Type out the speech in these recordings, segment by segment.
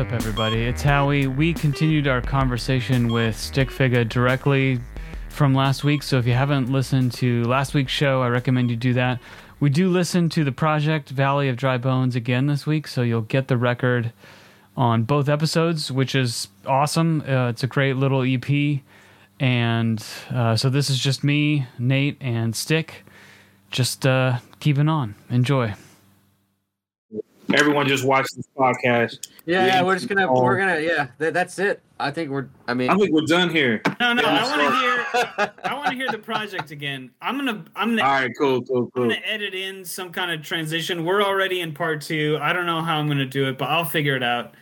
up, everybody? It's Howie. We continued our conversation with Stik Figa directly from last week. So if you haven't listened to last week's show, I recommend you do that. We do listen to the project Valley of Dry Bones again this week, so you'll get the record on both episodes, which is awesome. Uh, it's a great little EP. And uh, so this is just me, Nate, and Stick. Just uh, keeping on. Enjoy. Everyone just watch this podcast. Yeah, yeah, we're just gonna, we're gonna, yeah, that, that's it. I think we're, I mean, I think we're done here. No, no, I want to hear, I want to hear the project again. I'm gonna, I'm gonna, All right, cool, cool, cool. I'm gonna edit in some kind of transition. We're already in part two. I don't know how I'm gonna do it, but I'll figure it out.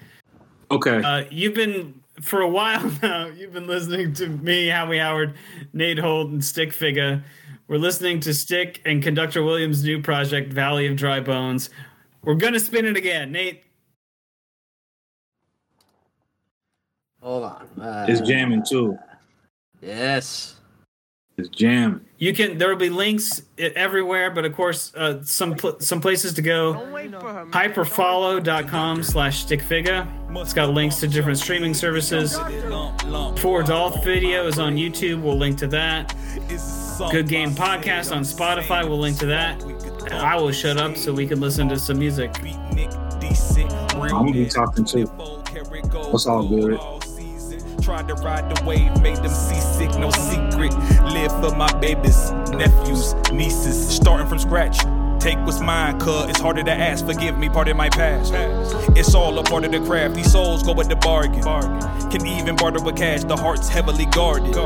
Okay. Uh, you've been for a while now. You've been listening to me, Howie Howard, Nate Holt, and Stik Figa. We're listening to Stik and Conductor Williams' new project, Valley of Dry Bones. We're gonna spin it again, Nate. hold on. Uh, it's jamming too. Yes. It's jam. You can. There will be links everywhere, but of course, uh, some pl- some places to go. Hyperfollow.com slash stikfiga. It's got links to different streaming services. 4Dolph video is on YouTube. We'll link to that. Good Game Podcast on Spotify. We'll link to that. And I will shut up so we can listen to some music. I'm gonna be talking too. What's all good? Tried to ride the wave, made them seasick, no secret. Live for my babies, nephews, nieces, starting from scratch. Take what's mine, cuz it's harder to ask. Forgive me, part of my past. It's all a part of the craft. These souls go with the bargain. Can even barter with cash. The heart's heavily guarded,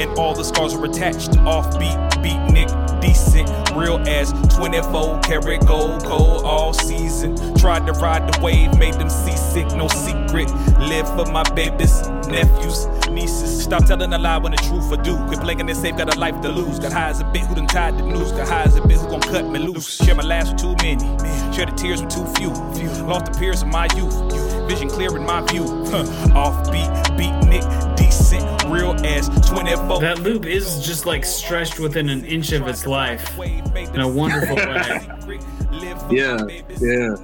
and all the scars are attached. Offbeat, beatnik, decent, real as 24 karat gold, cold all season. Tried to ride the wave, made them seasick, no secret. Live for my babies, nephews, nieces. Stop telling a lie when the truth for due. Quit blinking and safe, got a life to lose. Got high as a bit, who done tied the noose. Got high as a bit, who gon' cut me loose. Share my laughs with too many. Share the tears with too few. Lost the peers of my youth. Vision clear in my view. Huh. Offbeat, beatnik, decent, real as 24. That loop is just like stretched within an inch of its life in a wonderful way. Yeah, yeah.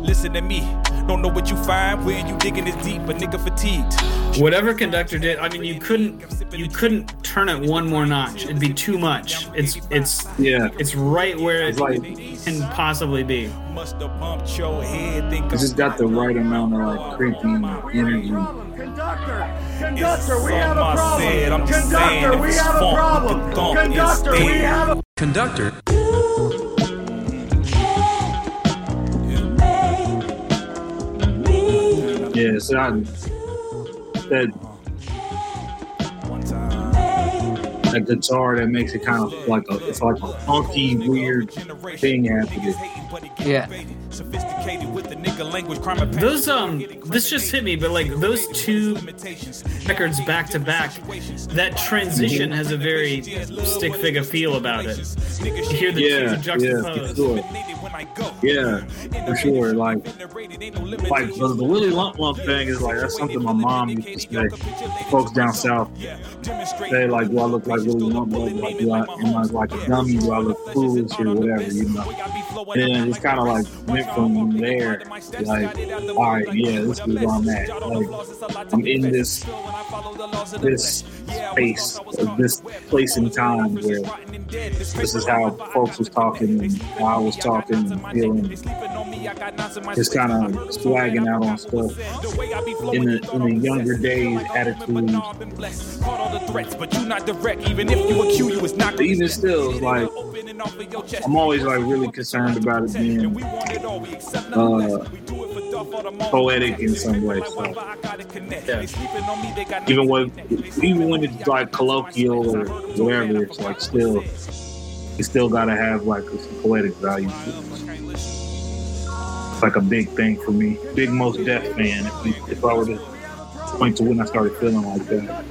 Listen to me. Don't know what you find when you digging this deep, but nigga fatigued. Whatever conductor did, I mean, you couldn't you couldn't turn it one more notch. It'd be too much. It's it's Yeah. it's right where it like can possibly be. Must have bumped your head. Think it just got the right amount of like creepy energy. Conductor, conductor, we have a problem. said, I'm just saying, Conductor, we have a problem. the thump is Conductor, we have a Conductor. Yeah, so I, that one time. that guitar that makes it kind of like a it's like a funky weird thing happening. Yeah. Sophisticated with the nigga language, crime Those um, this just hit me, but like those two records back to back, that transition has a very Stik Figa feel about it. You hear the Yeah, two yeah, for juxtaposed. sure. Yeah, for sure. Like, like the, the Willie Lump Lump thing is like that's something my mom used to say. Folks down south say like, "Do I look like Willie Lump Lump? Like, do I am I like a dummy? Do I look foolish or whatever?" You know. And it's kind of like went from there, like, all right, yeah, this is where I'm at. Like, I'm in this this space, this place and time where this is how folks was talking and how I was talking and feeling. Just kind of swagging out on stuff. In the in the younger days attitude. Caught all the threats, but you not. Even if you accuse you, it's not But still, it's like I'm always like really concerned about it being uh, poetic in some way. So. yeah. even when even when it's like colloquial or whatever, it's like still it still gotta have like a poetic value. To it. It's like a big thing for me. Big most deaf fan. If, we, if I were to point to when I started feeling like that.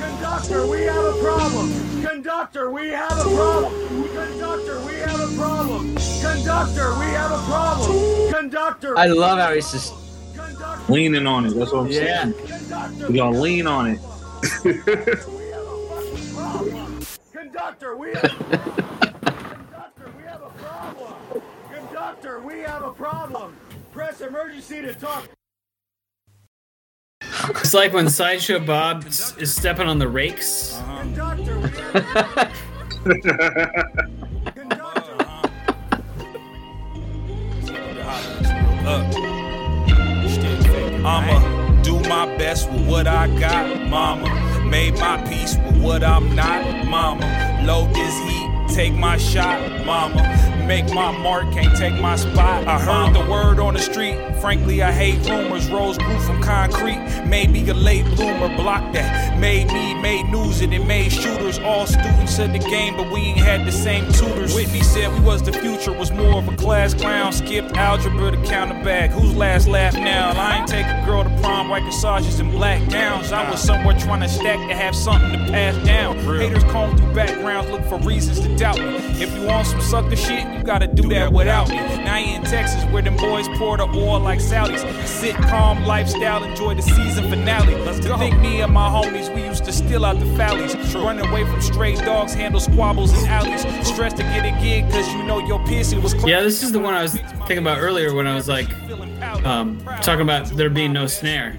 Conductor, we have a problem. Conductor, we have a problem. Conductor, we have a problem. Conductor, we have a problem. Conductor, I love how he's just, Leaning on it. That's what I'm yeah. saying. conductor, We gotta lean on it. we have a problem. Conductor, we Conductor, we have a problem. Conductor, we have a problem. Press emergency to talk. It's like when Sideshow Bob is stepping on the rakes. Conductor, we Conductor. I'ma do my best with what I got, mama. Made my peace with what I'm not, mama. Load this heat, take my shot, mama. Make my mark, can't take my spot. I heard the word on the street. Frankly, I hate rumors. Rose grew from concrete. Maybe a late bloomer blocked that. Made me, made news, and it made shooters. All students of the game, but we ain't had the same tutors. Whitney said we was the future, was more of a class clown. Skipped algebra to counter back. Who's last laugh now? I ain't take a girl to prom, white corsages and black gowns. I was somewhere trying to stack to have something to pass down. Haters comb through backgrounds, look for reasons to doubt me. If you want some sucker shit, you gotta do that without me. Now you in Texas where them boys pour the oil like Saudis. Sit calm lifestyle, enjoy the season finale. Let's to think me and my homies, we used to steal out the valleys. Run away from stray dogs, handle squabbles in alleys. Stressed to get a gig cause you know your piercing was Yeah, this is the one I was thinking about earlier when I was like um, talking about there being no snare.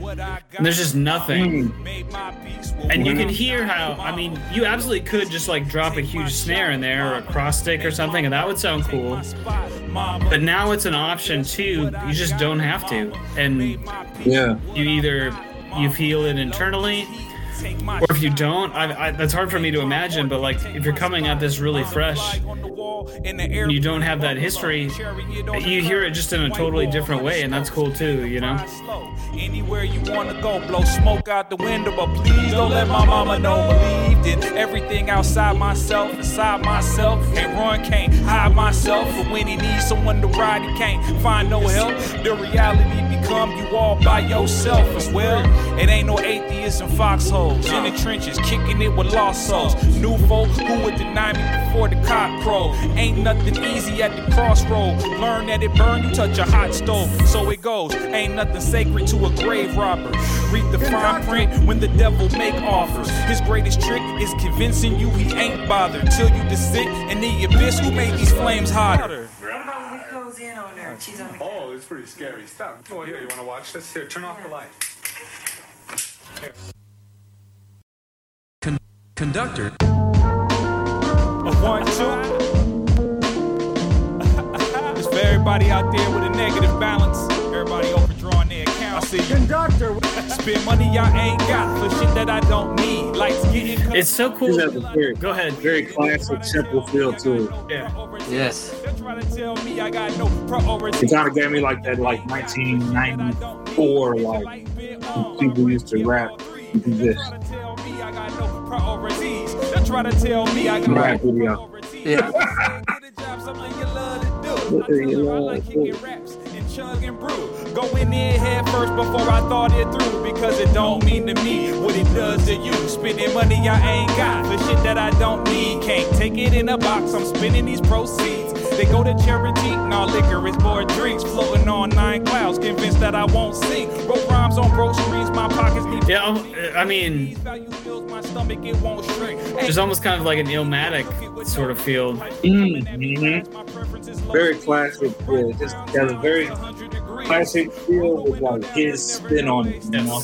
And there's just nothing. And you can hear how, I mean, you absolutely could just like drop a huge snare in there or a cross stick or something, and that would sound cool. But now it's an option too. You just don't have to. And Yeah. you either you feel it internally or if you don't I, I, that's hard for me to imagine but like if you're coming at this really fresh and you don't have that history you hear it just in a totally different way and that's cool too you know Anywhere you wanna go, blow smoke out the window, but please don't let my mama know. Believed in everything outside myself, inside myself. Can't run, can't hide myself. But when he needs someone to ride, he can't find no help. The reality become you all by yourself as well. It ain't no atheism foxholes in the trenches, kicking it with lost souls. New folk who would deny me before the cock crow. Ain't nothing easy at the crossroad. Learn that it burn, you touch a hot stove. So it goes. Ain't nothing sacred to a grave robber. Read the fine print when the devil make offers. His greatest trick is convincing you he ain't bothered. Till you descent in the abyss who made these flames hotter. What about when we close in? She's on the Oh, it's pretty scary stuff. Oh, here, you want to watch this? Here, turn off the light. Conductor. A one, two. it's for everybody out there with a negative balance. Everybody overdrawing their account. I see you. Conductor, Spend money y'all ain't got for shit that I don't need. Lights getting cut. it's so cool This has a very, go ahead very classic, simple feel to it. yeah Yes. They're to tell me I got no priority. It kind of gave me like that, like 1994, like people used to rap and do this Tell me I got no priorities. They're to tell me I got rap video. Yeah. Get a job, something you love to do. Something you I love like to kicking do. raps and brew. Go in there head first before I thought it through. Because it don't mean to me what it does to you. Spending money I ain't got for shit that I don't need. Can't take it in a box. I'm spending these proceeds. They go to charity, no liquor is more drinks. Floating on nine clouds, convinced that I won't sink. Wrote rhymes on groceries, my pockets need yeah i mean value bills, my stomach it won't shrink. there's almost kind of like an illmatic sort of feel Mm-hmm. Very classic. Yeah, just has a very classic feel with like his spin on it. You know.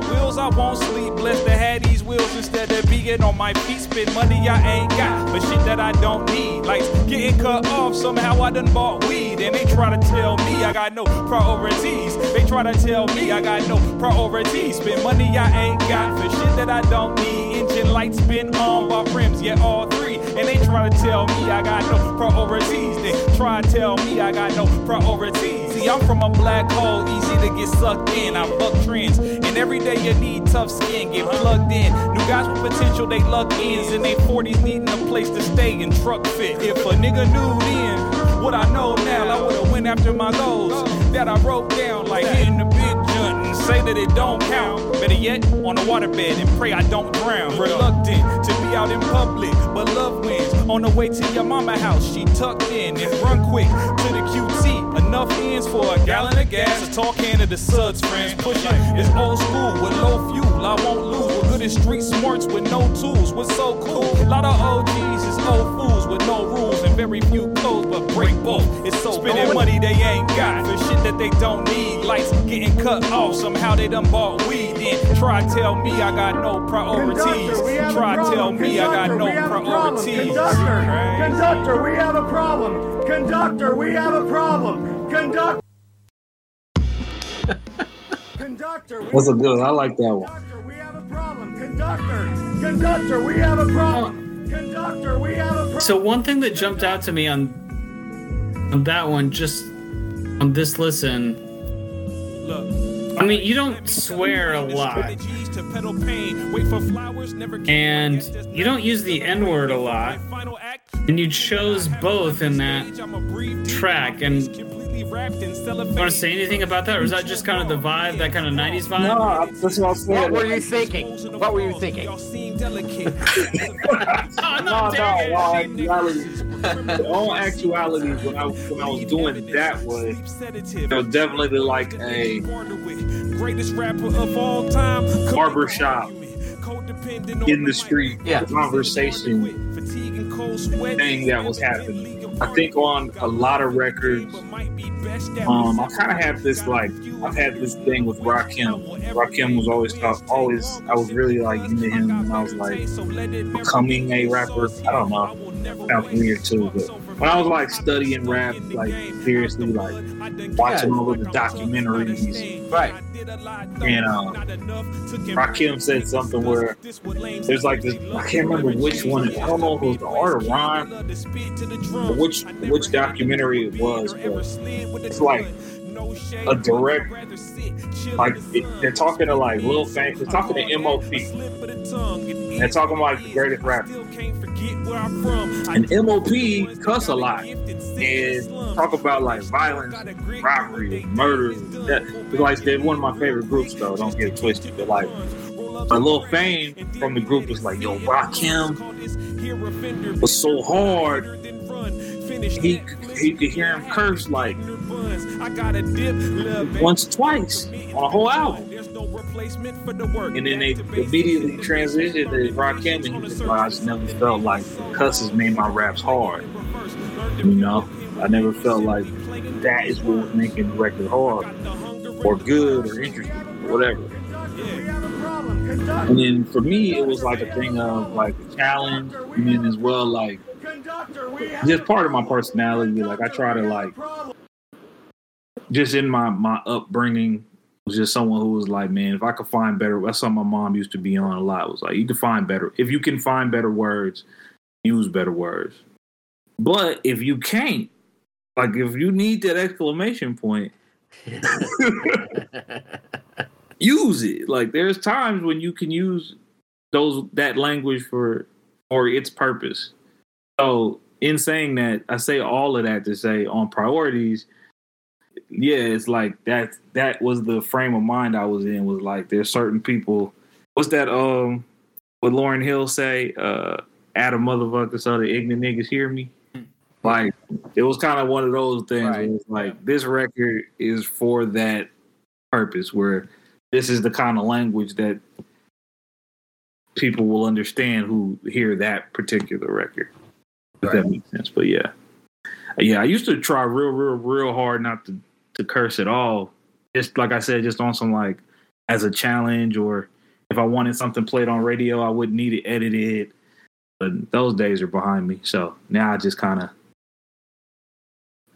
Wheels I won't sleep. Blessed to have these wheels instead of being on my feet. Spend money I ain't got for shit that I don't need. Like getting cut off. Somehow I done bought weed. And they try to tell me I got no priorities. They try to tell me I got no priorities. Spend money I ain't got for shit that I don't need. Engine lights been on while rims, yeah, all three. And they try to tell me I got no priorities. They try to tell me I got no priorities. I'm from a black hole, easy to get sucked in. I buck trends, and every day you need tough skin, get plugged in. New guys with potential, they luck ins in their 40s, needing a place to stay and truck fit. If a nigga knew then what I know now, I would've went after my goals that I wrote down, like hitting the big junk and say that it don't count. Better yet, on the waterbed and pray I don't drown. Reluctant to be out in public, but love wins. On the way to your mama house, she tucked in and run quick to the QT. Enough ends for a gallon of gas, a tall can of the suds, friends. Pushing It's old school with low fuel. I won't lose. We're good at street smarts with no tools. What's so cool? A lot of OGs is old fools with no rules very few clothes, but break both. It's so spending money they ain't got for shit that they don't need. Lights getting cut off. Somehow they done bought weed. Then try tell me I got no priorities. Try tell me I got no priorities. Conductor, conductor, we have a problem. Conductor, we have a problem. Conductor. Conductor, we That's a good. I like that one. Conductor, we have a problem. Conductor, conductor, we have a problem. Conductor, we have a problem. So one thing that jumped out to me on on that one, just on this listen, Look. I mean, you don't swear a lot, and you don't use the N word a lot, and you chose both in that track. And want to say anything about that, or is that just kind of the vibe, that kind of '90s vibe? No, that's what I'm saying. What were you thinking? What were you thinking? Oh, No, no, no, all actuality. all actuality, when I when I was doing that was, it was definitely like a greatest rapper of all time. barbershop in the street Yeah. conversation thing that was happening. I think on a lot of records, um, I kind of have this like I've had this thing with Rakim. Rakim was always talk, always I was really like into him, and I was like becoming a rapper. I don't know, sounds weird too, but when I was like studying rap, like seriously, like watching all of the documentaries, Right. and um, Rakim said something where there's like this. I can't remember which one. I don't know if it was the Art of Rhyme or which which documentary it was, but it's like a direct. Like it, they're talking to like Lil Fame. They're talking to MOP. They're talking like the greatest rapper. And MOP cuss a lot and talk about like violence, robbery, murder. That, like they're one of my favorite groups though. Don't get it twisted. But like a Lil Fame from the group was like, yo, Rakim was so hard. He he could hear him curse like once, twice on a whole album. And then they immediately transitioned to Rakim, and he like, I just never felt like cusses made my raps hard. You know, I never felt like that is what was making the record hard or good or interesting or whatever. And then for me, it was like a thing of like a challenge, and then as well like just part of my personality. Like I try to like just in my my upbringing was just someone who was like, man, if I could find better, that's something my mom used to be on a lot. Was like, you can find better if you can find better words, use better words. But if you can't, like if you need that exclamation point, use it. Like there's times when you can use those that language for for its purpose. So in saying that, I say all of that to say on priorities, yeah, it's like that that was the frame of mind I was in was like there's certain people what's that um what Lauryn Hill say, uh add a motherfucker so the ignorant niggas hear me. Like it was kind of one of those things where Right. it's like this record is for that purpose where this is the kind of language that people will understand who hear that particular record. If that makes sense. But yeah. Yeah, I used to try real, real, real hard not to, to curse at all. Just like I said, just on some like as a challenge or if I wanted something played on radio, I wouldn't need it edited. But those days are behind me. So now I just kinda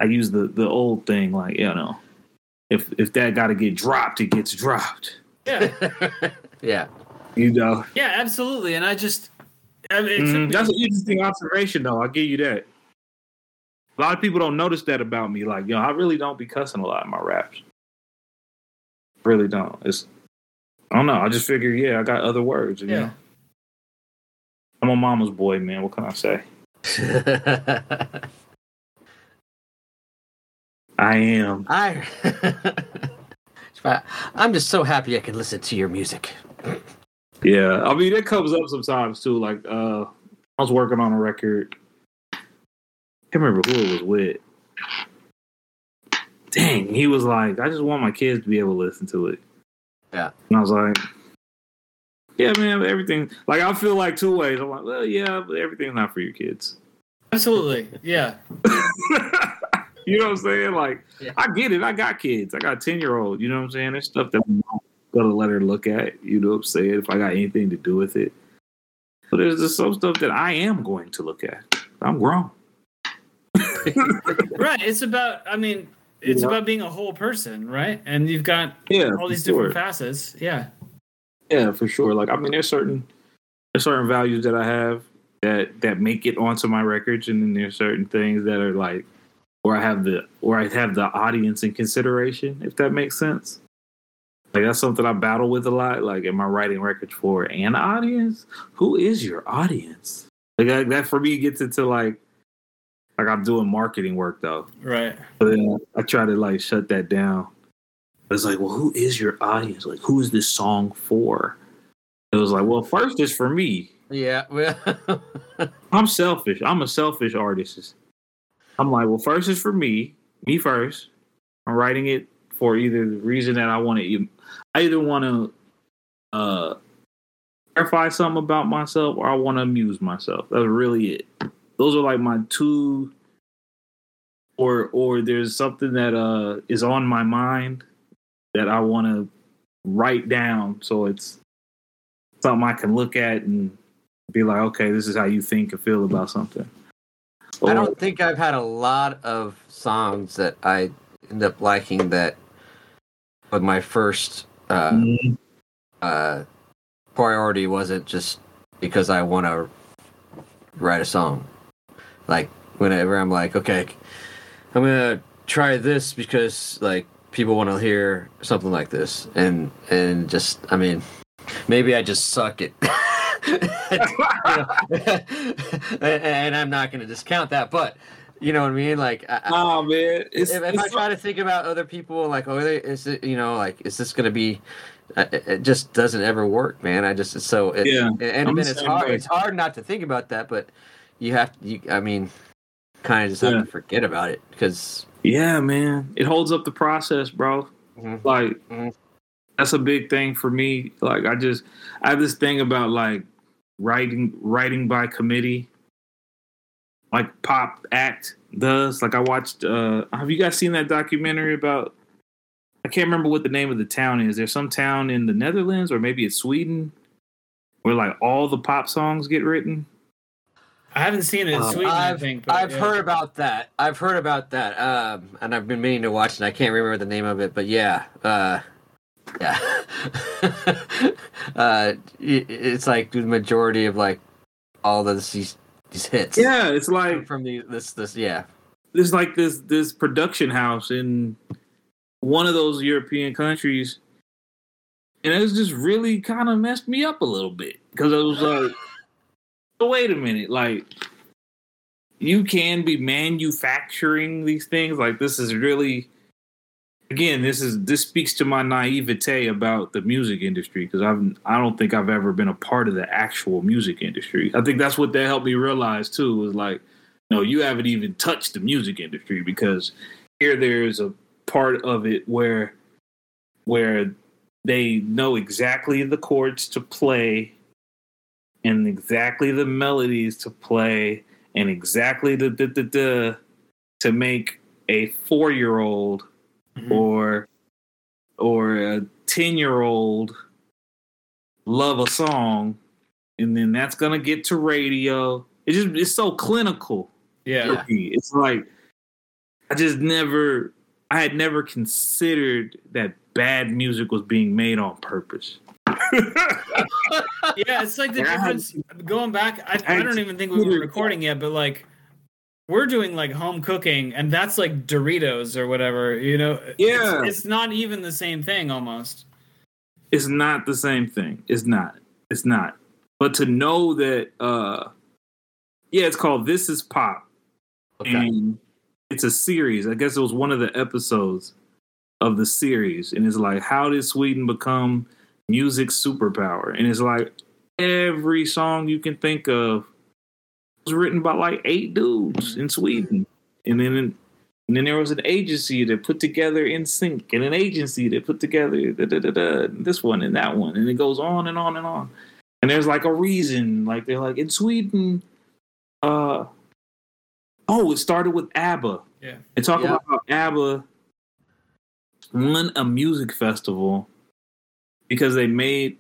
I use the the old thing, like, you know, if if that gotta get dropped, it gets dropped. Yeah, yeah. You know. yeah, absolutely. And I just, I mean, it took me- That's an interesting observation, though. I'll give you that. A lot of people don't notice that about me. Like, yo, I really don't be cussing a lot in my raps. Really don't. It's, I don't know. I just figure, yeah, I got other words. You Yeah. know? I'm a mama's boy, man. What can I say? I am. I. I'm just so happy I can listen to your music. Yeah, I mean, it comes up sometimes too. Like, uh, I was working on a record. Can't remember who it was with. Dang, he was like, I just want my kids to be able to listen to it. Yeah. And I was like, Yeah, man, everything. Like, I feel like two ways. I'm like, well, yeah, but everything's not for your kids. absolutely, yeah. you know what I'm saying? Like, Yeah. I get it. I got kids. I got a 10 year old. You know what I'm saying? There's stuff that I'm going to let her look at. You know what I'm saying? If I got anything to do with it. But there's just some stuff that I am going to look at. I'm grown. right. It's about. I mean, it's Yeah. about being a whole person, right? And you've got Yeah, all these for sure. different facets. Yeah. Yeah, for sure. Like I mean, there's certain there's certain values that I have that that make it onto my records, and then there's certain things that are like where I have the where I have the audience in consideration, if that makes sense. Like that's something I battle with a lot. Like, am I writing records for an audience? Who is your audience? Like that, that for me gets into like like I'm doing marketing work though. Right. But then I try to like shut that down. It's like, well, who is your audience? Like, who is this song for? It was like, well, first it's for me. Yeah. Well, I'm selfish. I'm a selfish artist. I'm like, well, first it's for me, me first. I'm writing it for either the reason that I want to, I either want to uh, clarify something about myself or I want to amuse myself. That's really it. Those are like my two. Or or there's something that uh is on my mind that I want to write down, so it's something I can look at and be like, okay, this is how you think and feel about something. I don't think I've had a lot of songs that I end up liking that. But my first uh, Mhm. uh, priority wasn't just because I want to write a song. Like whenever I'm like, okay, I'm gonna try this because like people want to hear something like this, and and just I mean, maybe I just suck it. And I'm not gonna discount that, but you know what I mean. Like, I, I- Nah, man. It's, if, if I it's try to think about other people, like, oh, they- is it, you know, like, is this gonna be? uh, It, it just doesn't ever work, man. I just it's so it, Yeah, and then it's hard. way. It's hard not to think about that, but you have you. I mean, kind of just have Yeah. to forget about it because yeah, man. It holds up the process, bro. Mhm. Like Mhm. that's a big thing for me. Like I just I have this thing about like writing writing by committee. Like Pop Act does. Like I watched uh have you guys seen that documentary about I can't remember what the name of the town is. There's some town in the Netherlands or maybe it's Sweden where like all the pop songs get written. I haven't seen it in Um, Sweden. I I've think. but I've yeah. heard about that. I've heard about that, um, and I've been meaning to watch it. I can't remember the name of it, but yeah, uh, yeah. uh, it, it's like the majority of like all of these these hits. Yeah, it's like from the this this yeah. there's like this this production house in one of those European countries, and it was just really kind of messed me up a little bit because I was like, wait a minute, like you can be manufacturing these things? Like this is really again this is this speaks to my naivete about the music industry because i've i don't think i've ever been a part of the actual music industry. I think that's what that helped me realize too was like no you haven't even touched the music industry because here there's a part of it where where they know exactly the chords to play and exactly the melodies to play and exactly the the, the, the to make a four year old Mhm. or or a ten year old love a song and then that's gonna get to radio. It just it's so clinical. Yeah. It's like I just never I had never considered that bad music was being made on purpose. Yeah, it's like the Yeah, difference. Going back, I, I I don't even think we were recording yet, but like we're doing like home cooking, and that's like Doritos or whatever. You know, Yeah. it's, it's not even the same thing almost. it's not the same thing. It's not. It's not. But to know that uh yeah, it's called This Is Pop. Okay. And it's a series. I guess it was one of the episodes of the series. And it's like, how did Sweden become music superpower? And it's like every song you can think of was written by like eight dudes in Sweden. And then and then there was an agency that put together NSYNC and an agency that put together da, da, da, da, this one and that one. And it goes on and on and on. And there's like a reason. Like they're like in Sweden, uh oh, it started with ABBA. Yeah. They talk Yeah. about how ABBA won a music festival because they made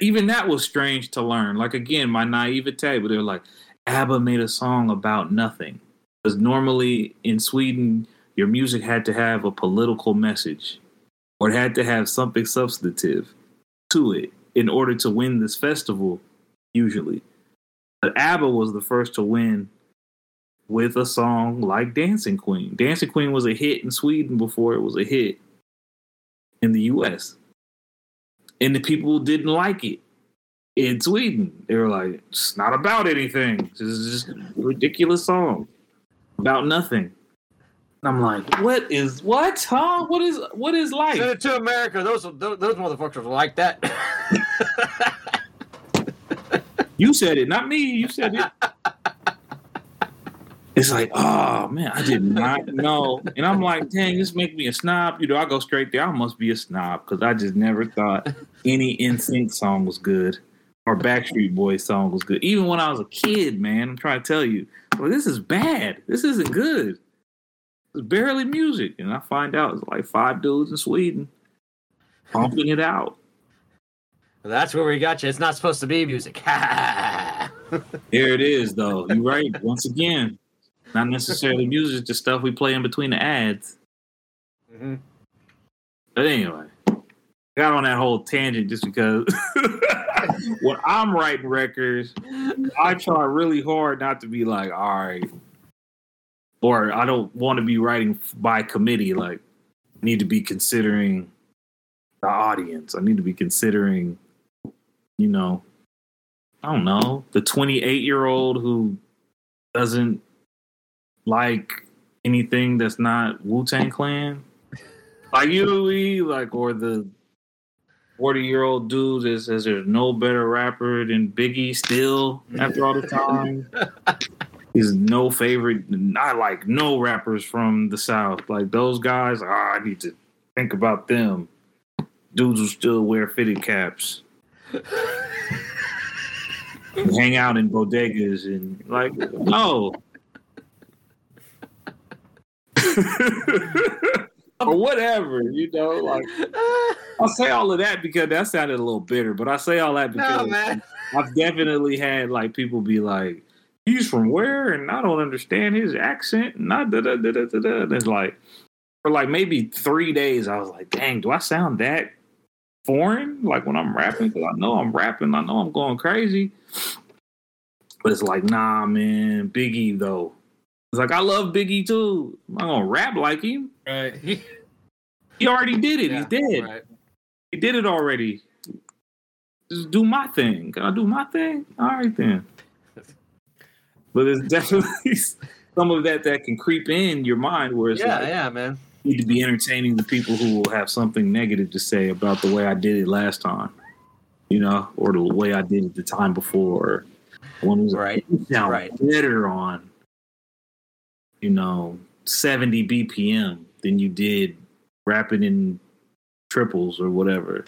even that was strange to learn. Like again, my naivete, but they're like, ABBA made a song about nothing. Because normally in Sweden, your music had to have a political message or it had to have something substantive to it in order to win this festival, usually. But ABBA was the first to win with a song like Dancing Queen. Dancing Queen was a hit in Sweden before it was a hit in the US. And the people didn't like it in Sweden. They were like, it's not about anything. This is just a ridiculous song about nothing. And I'm like, what is what? Huh? What is what is life?" Send it to America. Those those, those motherfuckers like that. You said it, not me. You said it. It's like, oh man, I did not know. And I'm like, dang, this make me a snob. You know, I go straight there. I must be a snob because I just never thought any NSYNC song was good or Backstreet Boys song was good. Even when I was a kid, man, I'm trying to tell you, well, this is bad. This isn't good. It's barely music. And I find out it's like five dudes in Sweden pumping it out. That's where we got you. It's not supposed to be music. There it is, though. You're right. Once again, not necessarily music, just stuff we play in between the ads. Mhm. But anyway, got on that whole tangent just because when I'm writing records, I try really hard not to be like, all right, or I don't want to be writing by committee. Like, I need to be considering the audience. I need to be considering, you know, I don't know, the 28 year old who doesn't like anything that's not Wu Tang Clan. Like you, like, or the 40 year old dude that says there's no better rapper than Biggie still after all the time. He's no favorite. I like no rappers from the South. Like those guys, ah, I need to think about them. Dudes who still wear fitted caps. hang out in bodegas and like no. or whatever, you know, like I say all of that because that sounded a little bitter, but I say all that because no. I've definitely had like people be like, "He's from where?" and I don't understand his accent, and I da da da da da. And it's like for like maybe three days, I was like, "Dang, do I sound that foreign?" Like when I'm rapping, because I know I'm rapping, I know I'm going crazy, but it's like, nah, man, Biggie though. It's like I love Biggie too. I'm not gonna rap like him. Right. He already did it. Yeah, He's dead. right. He did it already. Just do my thing. Can I do my thing? All right then. But there's definitely some of that that can creep in your mind where it's Yeah, like yeah, man. you need to be entertaining the people who will have something negative to say about the way I did it last time. You know, or the way I did it the time before. Or one who's Right, sound right. better on, you know, 70 BPM than you did rapping in triples or whatever.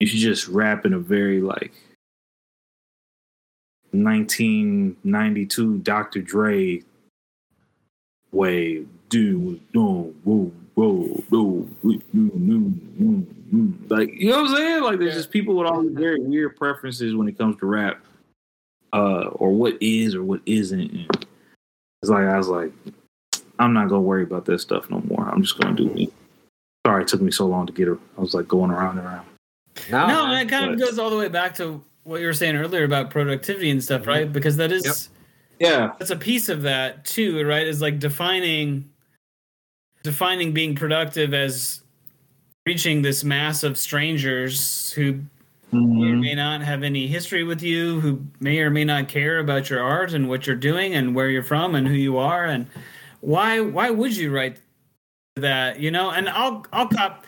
You should just rap in a very like 1992 Dr. Dre way. Do do whoa whoa whoa woo, woo, woo, woo, woo. like you know what I'm saying? Like there's just people with all these very weird preferences when it comes to rap, uh, or what is or what isn't. And it's like I was like, I'm not gonna worry about this stuff no more. I'm just gonna do me. Sorry, it took me so long to get her. I was like going around and around. No, no, man. and it kind of goes all the way back to what you were saying earlier about productivity and stuff, mm-hmm. right? Because that is Yep. Yeah, that's a piece of that too, right? Is like defining defining being productive as reaching this mass of strangers who Mhm. may not have any history with you, who may or may not care about your art and what you're doing and where you're from and who you are and why why would you write that, you know? And I'll I'll cop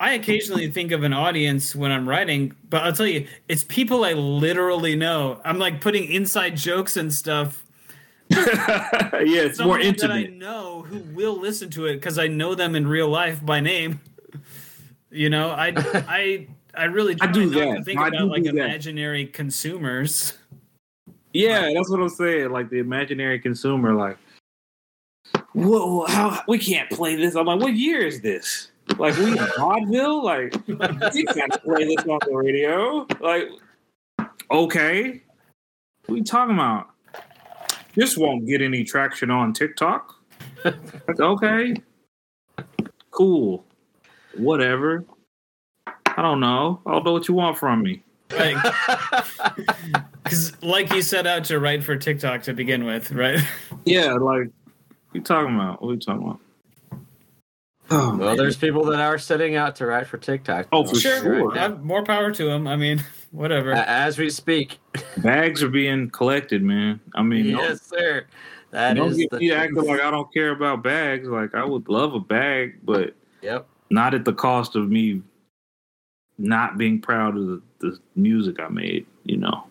I occasionally think of an audience when I'm writing, but I'll tell you, it's people I literally know. I'm like putting inside jokes and stuff. yeah, it's more Someone that I intimate. know who will listen to it because I know them in real life by name. You know, I I I really I do not that. think I about do like do that. imaginary consumers. Yeah, that's what I'm saying. Like the imaginary consumer, like whoa, how we can't play this. I'm like, what year is this? Like we in vaudeville? Like we can't play this on the radio. Like, okay. What are you talking about? This won't get any traction on TikTok. Okay. Cool. Whatever. I don't know. I don't know what you want from me. Because, like you set out to write for TikTok to begin with, right? Yeah, like, what you talking about? What are you talking about? Oh, well, man. there's people that are setting out to write for TikTok. Oh, for Sure. sure. Yeah, more power to them. I mean, whatever. A- As we speak. Bags are being collected, man. I mean, don't- yes, sir. That don't is get the me acting like I don't care about bags. Like, I would love a bag, but Yep. not at the cost of me not being proud of the, the music I made, you know.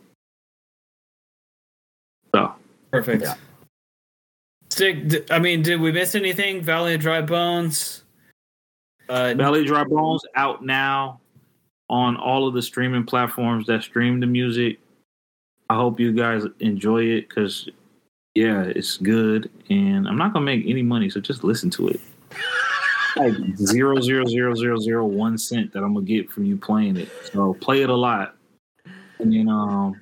So, Perfect. Yeah. Stik. I mean, did we miss anything? Valley of Dry Bones. Uh, Valley of Dry Bones out now on all of the streaming platforms that stream the music. I hope you guys enjoy it because, yeah, it's good. And I'm not going to make any money, so just listen to it. Like zero zero zero zero zero one cent that I'm gonna get from you playing it. So play it a lot, and then um,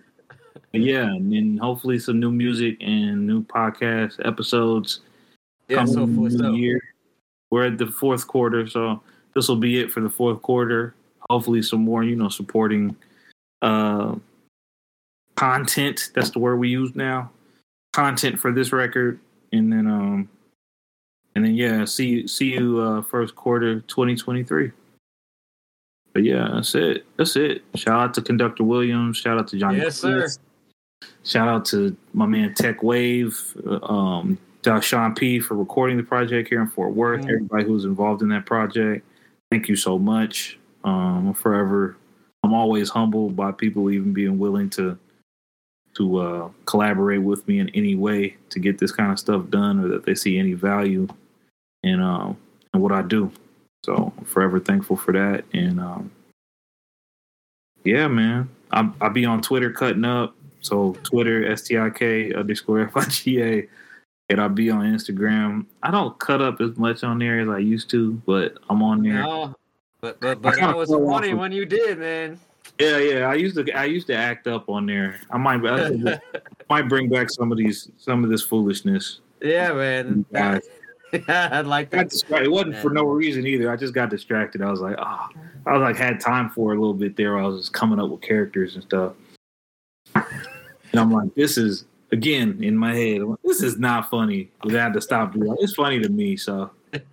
yeah, and then hopefully some new music and new podcast episodes coming in the so. year. We're at the fourth quarter, so this will be it for the fourth quarter. Hopefully, some more, you know, supporting uh, content. That's the word we use now. Content for this record, and then um, and then yeah, see you see you uh, first quarter 2023. But yeah, that's it. That's it. Shout out to Conductor Williams. Shout out to Johnny. Yes, sir. Shout out to my man Tech Wave, uh, um, Sean P for recording the project here in Fort Worth. Mm. Everybody who was involved in that project, thank you so much. Um, I'm forever, I'm always humbled by people even being willing to to uh, collaborate with me in any way to get this kind of stuff done, or that they see any value in um in what I do. So I'm forever thankful for that. And um, yeah, man, I I be on Twitter cutting up. So Twitter stik underscore figa, and I'll be on Instagram. I don't cut up as much on there as I used to, but I'm on there. No, but but but that was funny of- when you did, man. Yeah, yeah. I used to I used to act up on there. I might I might bring back some of these some of this foolishness. yeah, man. Yeah. I'd like that. distracted. It wasn't for no reason either. I just got distracted. I was like, ah, I was like had time for a little bit there. I was just coming up with characters and stuff, and I'm like, this is again in my head. Like, This is not funny. I had to stop doing. it. It's funny to me, so It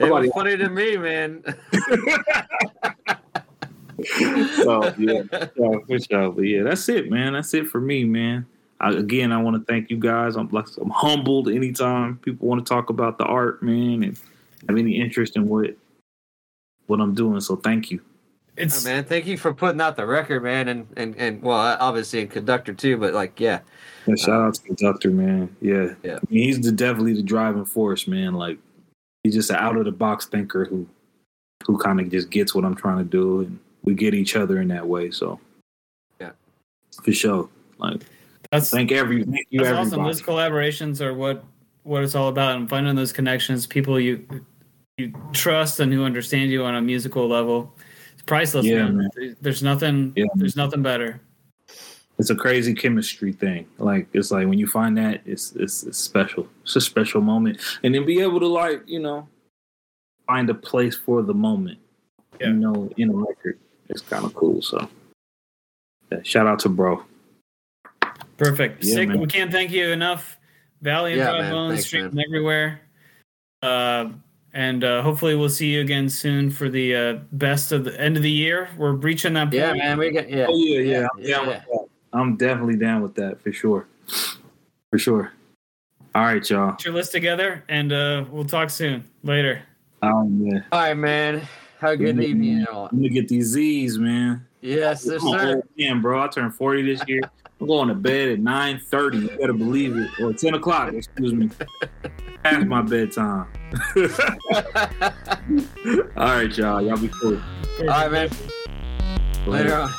was funny to me, man. so yeah, yeah, for sure. But yeah, that's it, man. That's it for me, man. I, again, I want to thank you guys. I'm like, I'm humbled anytime people want to talk about the art, man, and have any interest in what what I'm doing. So thank you. it's Oh, man, thank you for putting out the record, man, and and and well, obviously in conductor too, but like, yeah, Yeah, shout out to Conductor, man. Yeah. Yeah. I mean, he's the definitely the driving force, man. Like he's just an out of the box thinker who who kind of just gets what I'm trying to do and we get each other in that way. So Yeah. For sure. Like that's thank every thank you that's everybody. awesome. Those collaborations are what what it's all about, and finding those connections, people you you trust and who understand you on a musical level. It's priceless, Yeah, man. man. There's nothing. Yeah. There's nothing better. It's a crazy chemistry thing. Like it's like when you find that it's it's, it's special. It's a special moment. And then be able to like, you know, find a place for the moment. Yeah. You know, in a record. It's kind of cool. So yeah, shout out to bro. Perfect. Yeah, Sick. man. We can't thank you enough. Valley and Yeah, Dry. Bones Thanks, streaming everywhere. Uh, and uh, hopefully we'll see you again soon for the uh, best of the end of the year. We're reaching that point. yeah, man, we got yeah, Oh yeah, yeah. yeah, I'm down yeah. with that. I'm definitely down with that for sure. For sure. All right, y'all. Get your list together, and uh, we'll talk soon. Later. Oh man. All right, man. Have a good evening. and all. I'm gonna get these Z's, man. Yes, sir. man, bro. I turned 40 this year. I'm going to bed at 9:30. You better believe it. Or 10 o'clock, excuse me. Past my bedtime. All right, y'all. Y'all be cool. All right, man. Later on.